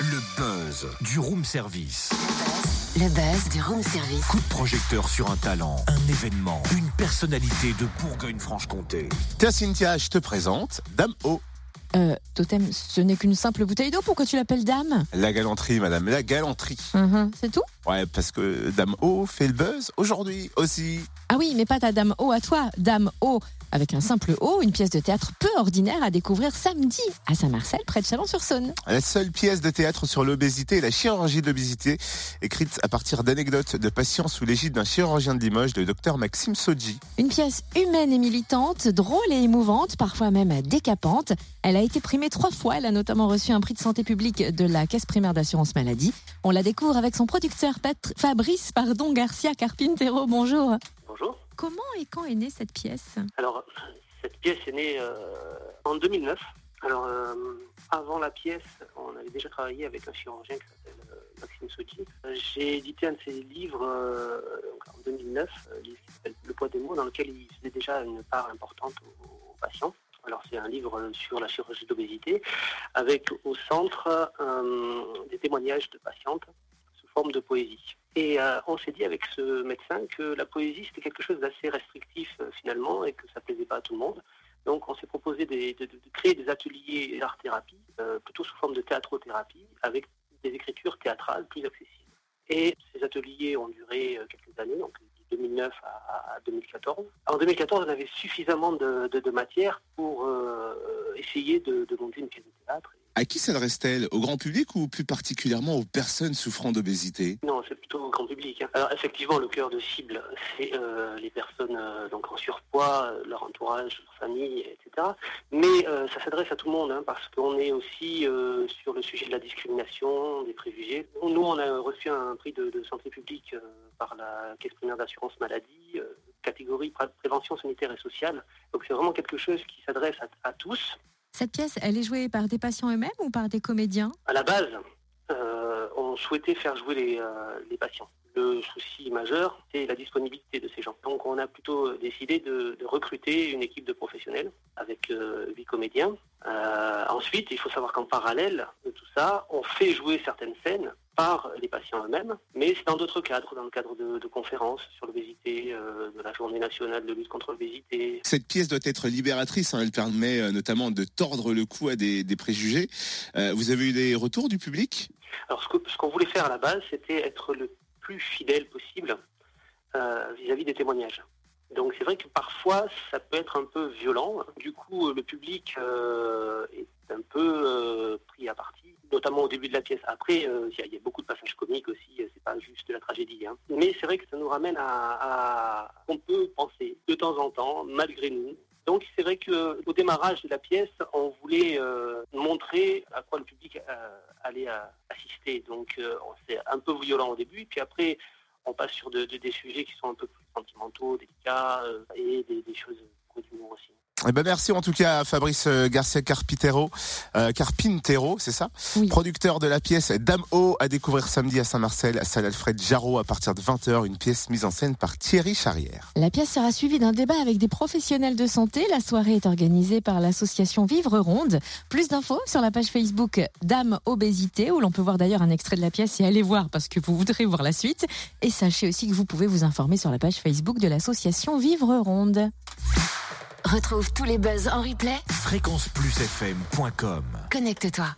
Le buzz du room service. Le buzz du room service. Coup de projecteur sur un talent, un événement, une personnalité de Bourgogne-Franche-Comté. Tiens Cynthia, je te présente Dame O. Euh, Totem, ce n'est qu'une simple bouteille d'eau. Pourquoi tu l'appelles dame? La galanterie, madame, la galanterie. Mhm, C'est tout? Ouais, parce que Dame O fait le buzz aujourd'hui aussi. Ah oui, mais pas ta dame O à toi. Dame O avec un simple O, une pièce de théâtre peu ordinaire à découvrir samedi à Saint-Marcel, près de Chalon-sur-Saône. La seule pièce de théâtre sur l'obésité et la chirurgie de l'obésité, écrite à partir d'anecdotes de patients sous l'égide d'un chirurgien de Limoges, le docteur Maxime Soji. Une pièce humaine et militante, drôle et émouvante, parfois même décapante. Elle a été primée trois fois. Elle a notamment reçu un prix de santé publique de la Caisse primaire d'assurance maladie. On la découvre avec son producteur Fabrice pardon, Garcia Carpintero. Bonjour. Bonjour. Comment et quand est née cette pièce? Alors, cette pièce est née euh, en 2009. Alors, euh, avant la pièce, on avait déjà travaillé avec un chirurgien qui s'appelle euh, Maxime Sotti. Euh, J'ai édité un de ses livres euh, en 2009, un livre qui s'appelle Le poids des mots, dans lequel il faisait déjà une part importante aux, aux patients. Alors, c'est un livre sur la chirurgie d'obésité, avec au centre euh, des témoignages de patientes forme de poésie. Et euh, on s'est dit avec ce médecin que la poésie c'était quelque chose d'assez restrictif euh, finalement et que ça plaisait pas à tout le monde. Donc on s'est proposé des- de, créer des ateliers d'art-thérapie, euh, plutôt sous forme de théâtrothérapie, avec des écritures théâtrales plus accessibles. Et ces ateliers ont duré quelques années, 2009 à, à 2014. En 2014, on avait suffisamment de, de- de matière pour euh, essayer de, de monter une pièce de théâtre. À qui s'adresse-t-elle? Au grand public ou plus particulièrement aux personnes souffrant d'obésité? Non, c'est plutôt au grand public. hein. Alors effectivement, le cœur de cible, c'est euh, les personnes euh, donc en surpoids, euh, leur entourage, leur famille, etc. Mais euh, ça s'adresse à tout le monde, hein, parce qu'on est aussi euh, sur le sujet de la discrimination, des préjugés. Nous, on a reçu un prix de, de santé publique euh, par la Caisse primaire d'assurance maladie, euh, catégorie pré- prévention sanitaire et sociale. Donc c'est vraiment quelque chose qui s'adresse à- à tous. Cette pièce, elle est jouée par des patients eux-mêmes ou par des comédiens? À la base, euh, on souhaitait faire jouer les, euh, les patients. Le souci majeur, c'est la disponibilité de ces gens. Donc on a plutôt décidé de, de recruter une équipe de professionnels avec euh, huit comédiens. Ensuite, il faut savoir qu'en parallèle de tout ça, on fait jouer certaines scènes par les patients eux-mêmes, mais c'est dans d'autres cadres, dans le cadre de, de conférences sur l'obésité, euh, de la journée nationale de lutte contre l'obésité, Cette pièce doit être libératrice, hein, elle permet euh, notamment de tordre le cou à des, des préjugés. Euh, vous avez eu des retours du public? Alors, ce que- ce qu'on voulait faire à la base, c'était être le plus fidèle possible vis-à-vis des témoignages. Donc, c'est vrai que parfois, ça peut être un peu violent. Du coup, le public est un peu euh, pris à partie, au début de la pièce. Après, euh, il y, a- beaucoup de passages comiques aussi, euh, c'est pas juste la tragédie. hein. Mais c'est vrai que ça nous ramène à, qu'on peut penser de temps en temps, malgré nous, donc c'est vrai qu'au démarrage de la pièce, on voulait euh, montrer à quoi le public allait assister. Donc c'est un peu violent au début, puis après on passe sur de- de- des sujets qui sont un peu plus sentimentaux, délicats, et des, choses. Eh ben merci en tout cas à Fabrice euh, Garcia Carpintero, euh, Carpintero, c'est ça Oui. Producteur de la pièce Dame O à découvrir samedi à Saint-Marcel, à salle Alfred Jarreau à partir de 20h, une pièce mise en scène par Thierry Charrière. La pièce sera suivie d'un débat avec des professionnels de santé. La soirée est organisée par l'association Vivre Ronde. Plus d'infos sur la page Facebook Dame Obésité, où l'on peut voir d'ailleurs un extrait de la pièce et aller voir parce que vous voudrez voir la suite. Et sachez aussi que vous pouvez vous informer sur la page Facebook de l'association Vivre Ronde. Retrouve tous les buzz en replay. Fréquenceplusfm.com Connecte-toi.